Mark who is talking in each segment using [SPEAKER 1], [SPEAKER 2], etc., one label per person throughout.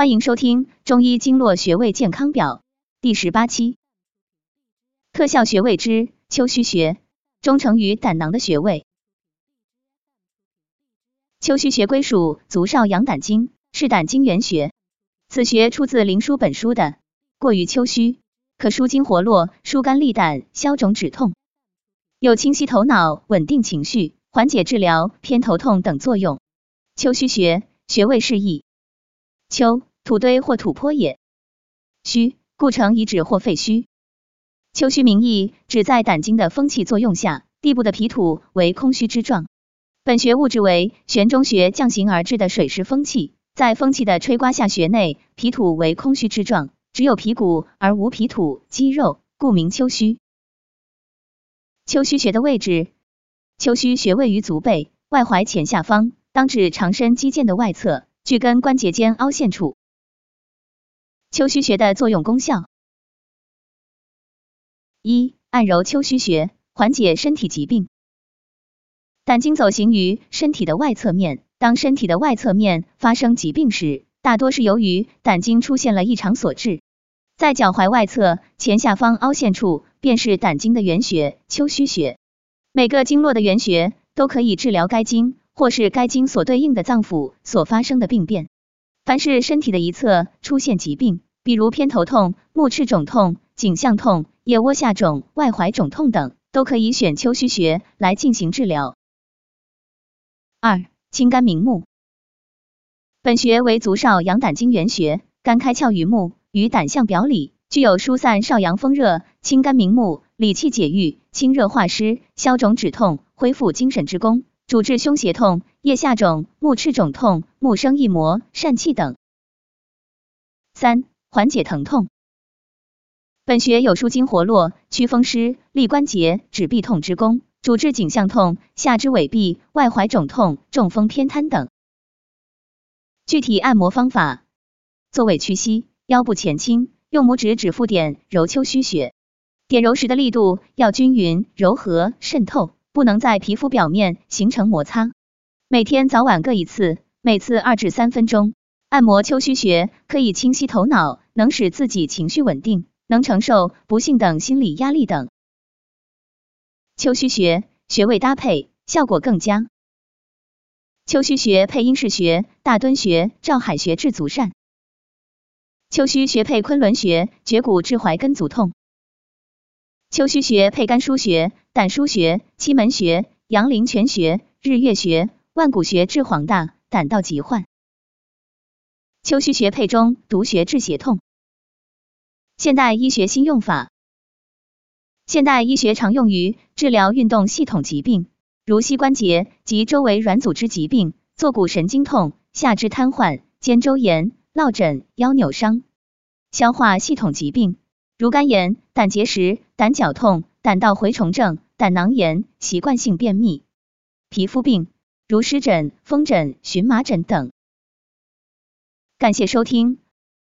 [SPEAKER 1] 欢迎收听《中医经络穴位健康表》第十八期，特效穴位之丘虚穴，中承于胆囊的穴位。丘虚穴归属足少阳胆经，是胆经原穴。此穴出自《灵枢》本书的，过于丘虚，可舒筋活络、疏肝利胆、消肿止痛，有清晰头脑、稳定情绪、缓解治疗偏头痛等作用。丘虚穴穴位示意。丘，土堆或土坡也。虚，故成遗址或废墟。丘虚名义，指在胆经的风气作用下，地部的皮土为空虚之状。本穴物质为玄中穴降行而至的水湿风气，在风气的吹刮下，穴内皮土为空虚之状，只有皮骨而无皮土、肌肉，故名丘虚。丘虚穴的位置，丘虚穴位于足背外踝前下方，当指长身肌腱的外侧。距跟关节间凹陷处，丘虚穴的作用功效：一、按揉丘虚穴，缓解身体疾病。胆经走行于身体的外侧面，当身体的外侧面发生疾病时，大多是由于胆经出现了异常所致。在脚踝外侧前下方凹陷处，便是胆经的原穴丘虚穴。每个经络的原穴都可以治疗该经。或是该经所对应的脏腑所发生的病变，凡是身体的一侧出现疾病，比如偏头痛、目赤肿痛、颈项痛、腋窝下肿、外踝肿痛等，都可以选丘虚穴来进行治疗。二、清肝明目。本穴为足少阳胆经原穴，肝开窍于目，于胆相表里，具有疏散少阳风热、清肝明目、理气解郁、清热化湿、消肿止痛、恢复精神之功。主治胸胁痛、腋下肿、目赤肿痛、目生翳膜、疝气等。三、缓解疼痛。本穴有舒筋活络、祛风湿、利关节、止痹痛之功，主治颈项痛、下肢痿痹、外踝肿痛、中风偏瘫等。具体按摩方法：坐位屈膝，腰部前倾，用拇指指腹点揉丘虚穴，点揉时的力度要均匀、柔和、渗透。不能在皮肤表面形成摩擦。每天早晚各一次，每次二至三分钟。按摩丘虚穴可以清晰头脑，能使自己情绪稳定，能承受不幸等心理压力等。丘虚穴穴位搭配效果更佳。丘虚穴配阴市穴、大敦穴、照海穴治足疝。丘虚穴配昆仑穴，绝骨治踝跟足痛。丘虚穴配肝腧穴、胆腧穴、期门穴、阳陵泉穴、日月穴、万骨穴治黄大、胆道疾患。丘虚穴配中毒穴治胁痛。现代医学新用法。现代医学常用于治疗运动系统疾病，如膝关节及周围软组织疾病、坐骨神经痛、下肢瘫痪、肩周炎、落枕、腰扭伤、消化系统疾病。如肝炎、胆结石、胆绞痛、胆道蛔虫症、胆囊炎、习惯性便秘、皮肤病，如湿疹、风疹、荨麻疹等。感谢收听，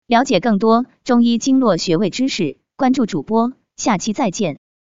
[SPEAKER 1] 了解更多中医经络穴位知识，关注主播，下期再见。